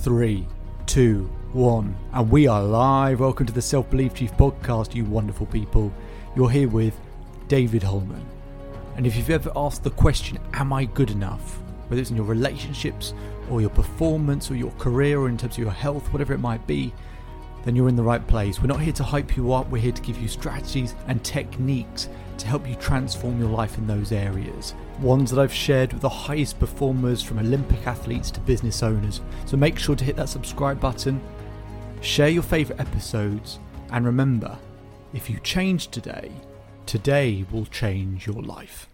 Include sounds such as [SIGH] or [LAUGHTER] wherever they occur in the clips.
Three, two, one, and we are live. Welcome to the Self Belief Chief podcast, you wonderful people. You're here with David Holman. And if you've ever asked the question, Am I good enough? Whether it's in your relationships or your performance or your career or in terms of your health, whatever it might be, then you're in the right place. We're not here to hype you up, we're here to give you strategies and techniques to help you transform your life in those areas. Ones that I've shared with the highest performers from Olympic athletes to business owners. So make sure to hit that subscribe button, share your favourite episodes, and remember if you change today, today will change your life.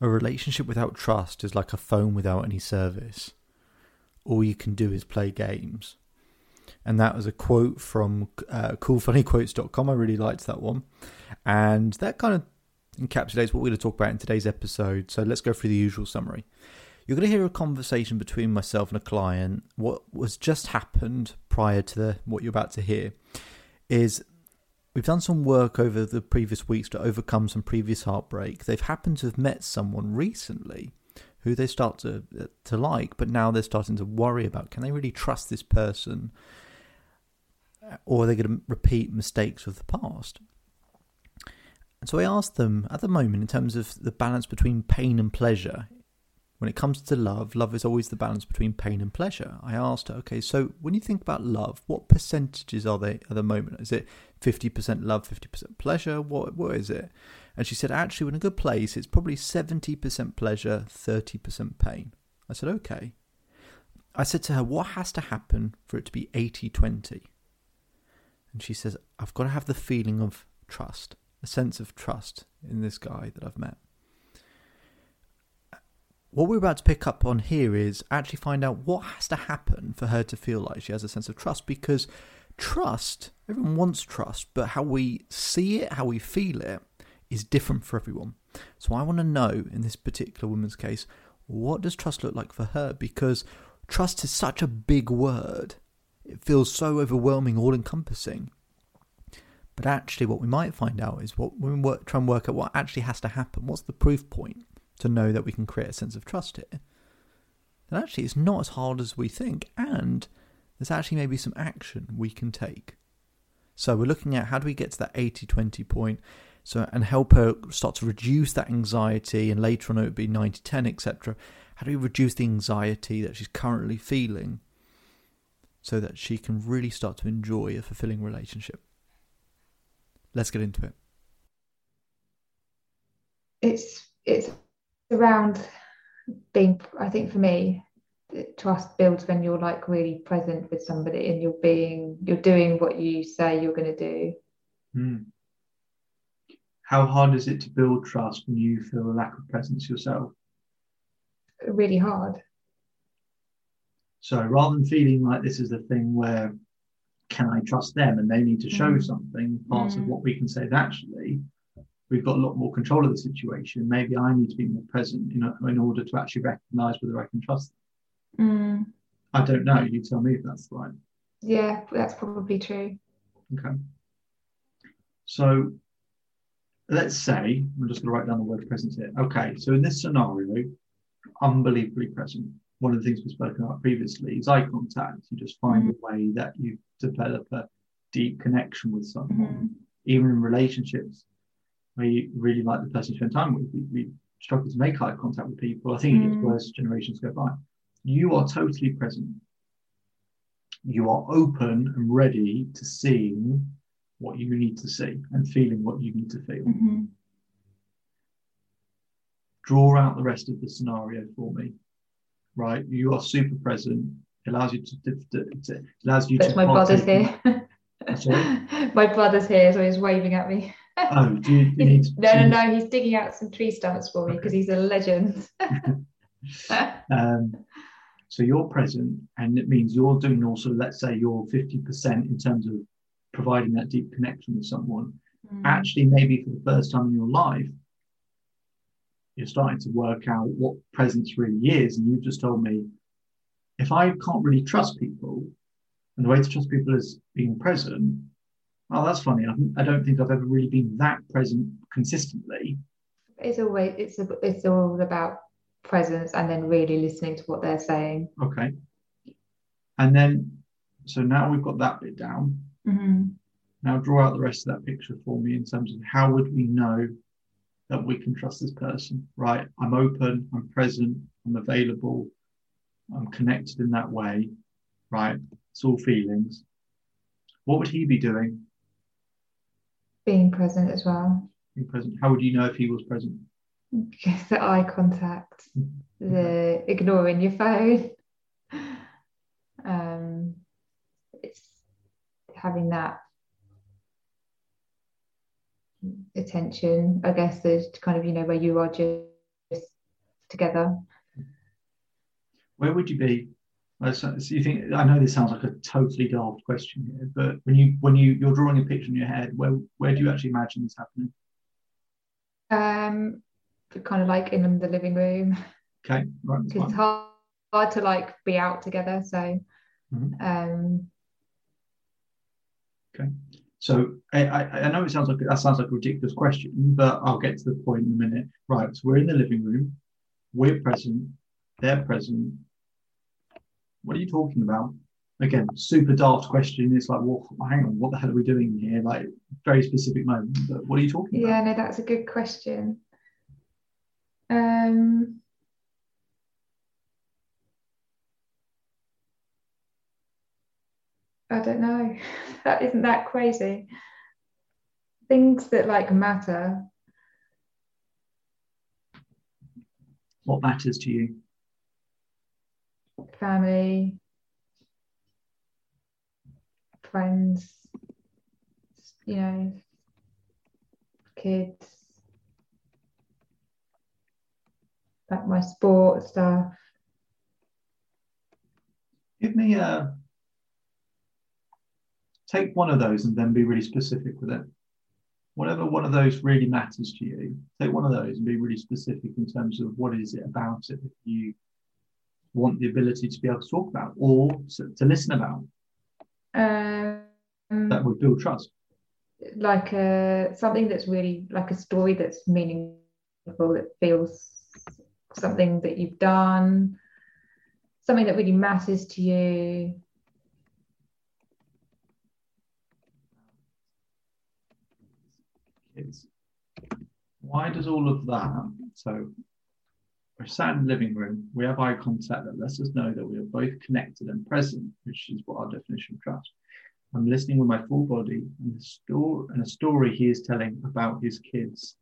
A relationship without trust is like a phone without any service. All you can do is play games and that was a quote from uh, coolfunnyquotes.com. I really liked that one, and that kind of encapsulates what we're going to talk about in today's episode. So let's go through the usual summary. You're going to hear a conversation between myself and a client. What was just happened prior to the, what you're about to hear is we've done some work over the previous weeks to overcome some previous heartbreak. They've happened to have met someone recently who they start to to like, but now they're starting to worry about can they really trust this person, or are they going to repeat mistakes of the past? And so I asked them at the moment, in terms of the balance between pain and pleasure, when it comes to love, love is always the balance between pain and pleasure. I asked her, okay, so when you think about love, what percentages are they at the moment? Is it 50% love, 50% pleasure? What, what is it? And she said, actually, we're in a good place. It's probably 70% pleasure, 30% pain. I said, okay. I said to her, what has to happen for it to be 80 20? And she says, I've got to have the feeling of trust, a sense of trust in this guy that I've met. What we're about to pick up on here is actually find out what has to happen for her to feel like she has a sense of trust because trust, everyone wants trust, but how we see it, how we feel it, is different for everyone. So I want to know in this particular woman's case, what does trust look like for her? Because trust is such a big word. It feels so overwhelming, all encompassing. But actually, what we might find out is what when we try and work out what actually has to happen. What's the proof point to know that we can create a sense of trust here? And actually, it's not as hard as we think, and there's actually maybe some action we can take. So we're looking at how do we get to that 80 20 point so and help her start to reduce that anxiety and later on it would be 90 10 etc how do we reduce the anxiety that she's currently feeling so that she can really start to enjoy a fulfilling relationship let's get into it it's it's around being i think for me trust builds when you're like really present with somebody and you're being you're doing what you say you're going to do mm how hard is it to build trust when you feel a lack of presence yourself? Really hard. So rather than feeling like this is a thing where can I trust them and they need to show mm. something, part mm. of what we can say is actually we've got a lot more control of the situation. Maybe I need to be more present in, in order to actually recognize whether I can trust them. Mm. I don't know. You tell me if that's right. Yeah, that's probably true. Okay. So let's say, I'm just going to write down the word presence here. Okay, so in this scenario, unbelievably present. One of the things we've spoken about previously is eye contact. You just find mm-hmm. a way that you develop a deep connection with someone, mm-hmm. even in relationships where you really like the person you spend time with. We, we struggle to make eye contact with people. I think mm-hmm. it gets mm. worse generations go by. You are totally present. You are open and ready to seeing what you need to see and feeling what you need to feel. Mm-hmm. Draw out the rest of the scenario for me. Right, you are super present. It allows you to, to, to allows you to. my brother's here. [LAUGHS] my brother's here, so he's waving at me. oh, do you, do you need [LAUGHS] to, no, no, no. He's digging out some tree stumps for me because okay. he's a legend. [LAUGHS] um, So you're present, and it means you're doing also, let's say, you're 50% in terms of providing that deep connection with someone. Mm. Actually, maybe for the first time in your life, you're starting to work out what presence really is. And you've just told me if I can't really trust people, and the way to trust people is being present, Well, that's funny. I, don't think I've ever really been that present consistently. It's always it's a, it's all about presence and then really listening to what they're saying. Okay. And then, so now we've got that bit down. Mm-hmm. Now draw out the rest of that picture for me in terms of how would we know that we can trust this person, right? I'm open, I'm present, I'm available, I'm connected in that way, right? It's all feelings. What would he be doing? Being present as well. Being present. How would you know if he was present? the eye contact, the ignoring your phone. [LAUGHS] Um, it's having that attention, I guess, there's kind of, you know, where you are just together. Where would you be? Uh, So, you think I know this sounds like a totally daft question here, but when you when you you're drawing a picture in your head, where where do you actually imagine this happening? Um, kind of like in the living room. Okay, right. it's hard, hard to like be out together. So, Mhm. um, So I, I, I know it sounds like that sounds like a ridiculous question, but I'll get to the point in a minute. Right. So we're in the living room. We're present. They're present. What are you talking about? Again, super daft question. It's like, well, hang on, what the hell are we doing here? Like, very specific moment. But what are you talking yeah, about? Yeah, no, that's a good question. Um, I don't know. [LAUGHS] That isn't that crazy. Things that like matter. What matters to you? family, friends, you know, kids, like my sport stuff. Give me a. Take one of those and then be really specific with it. Whatever one of those really matters to you, take one of those and be really specific in terms of what is it about it that you want the ability to be able to talk about or to, to listen about Um, that would build trust. like a something that's really like a story that's meaningful, that feels something that you've done, something that really matters to you. Kids. Why does all of that? So we're sat in the living room, we have eye contact that lets us know that we are both connected and present, which is what our definition of trust. I'm listening with my full body and the story and a story he is telling about his kids.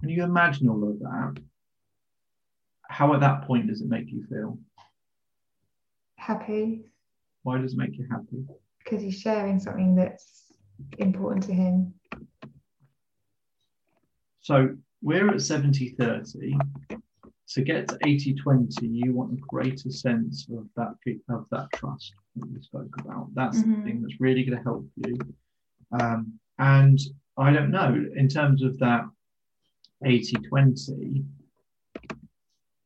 When you imagine all of that, how at that point does it make you feel? Happy Why does it make you happy? because he's sharing something that's important to him. So we're at 70 30. To get to 80 20, you want a greater sense of that of that trust that we spoke about. That's the Mhm. thing that's really going to help you. Um, and I don't know, in terms of that 80 20,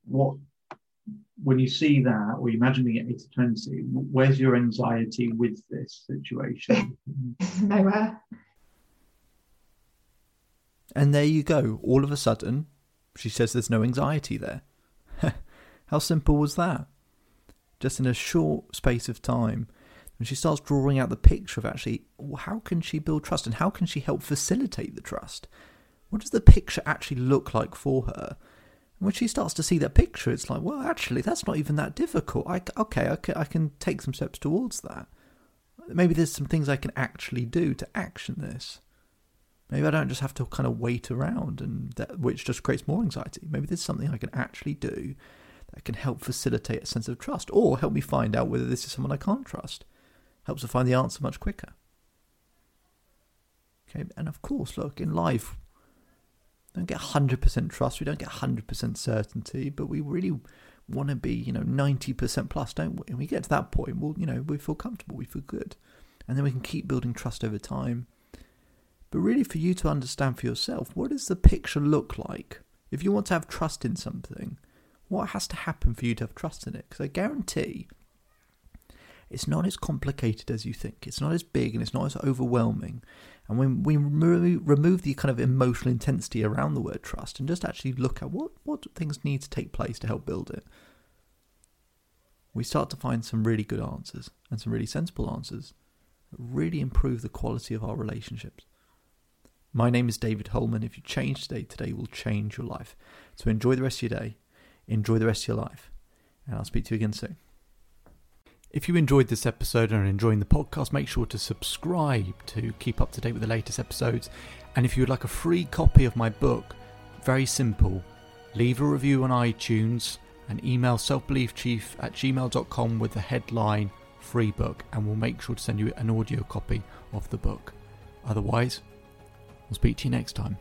what when you see that or you imagine being at 80 20, where's your anxiety with this situation? [LAUGHS] Nowhere. And there you go. All of a sudden, she says there's no anxiety there. [LAUGHS] How simple was that? Just in a short space of time, when she starts drawing out the picture of actually how can she build trust and how can she help facilitate the trust? What does the picture actually look like for her? And when she starts to see that picture, it's like, well, actually, that's not even that difficult. I, okay, I can, I can take some steps towards that. Maybe there's some things I can actually do to action this. Maybe I don't just have to kind of wait around, and that, which just creates more anxiety. Maybe there's something I can actually do that can help facilitate a sense of trust, or help me find out whether this is someone I can't trust. Helps her find the answer much quicker. Okay, and of course, look in life, don't get 100% trust, we don't get 100% certainty, but we really want to be, you know, 90% plus, don't we? And we get to that point, well, you know, we feel comfortable, we feel good. And then we can keep building trust over time. But really, for you to understand for yourself, what does the picture look like? If you want to have trust in something, what has to happen for you to have trust in it? Because I guarantee it's not as complicated as you think. It's not as big and it's not as overwhelming. And when we remove the kind of emotional intensity around the word trust and just actually look at what, what things need to take place to help build it, we start to find some really good answers and some really sensible answers that really improve the quality of our relationships. My name is David Holman. If you change today, today will change your life. So enjoy the rest of your day, enjoy the rest of your life, and I'll speak to you again soon. If you enjoyed this episode and are enjoying the podcast, make sure to subscribe to keep up to date with the latest episodes. And if you would like a free copy of my book, very simple, leave a review on iTunes and email selfbeliefchief at gmail.com with the headline free book, and we'll make sure to send you an audio copy of the book. Otherwise, we'll speak to you next time.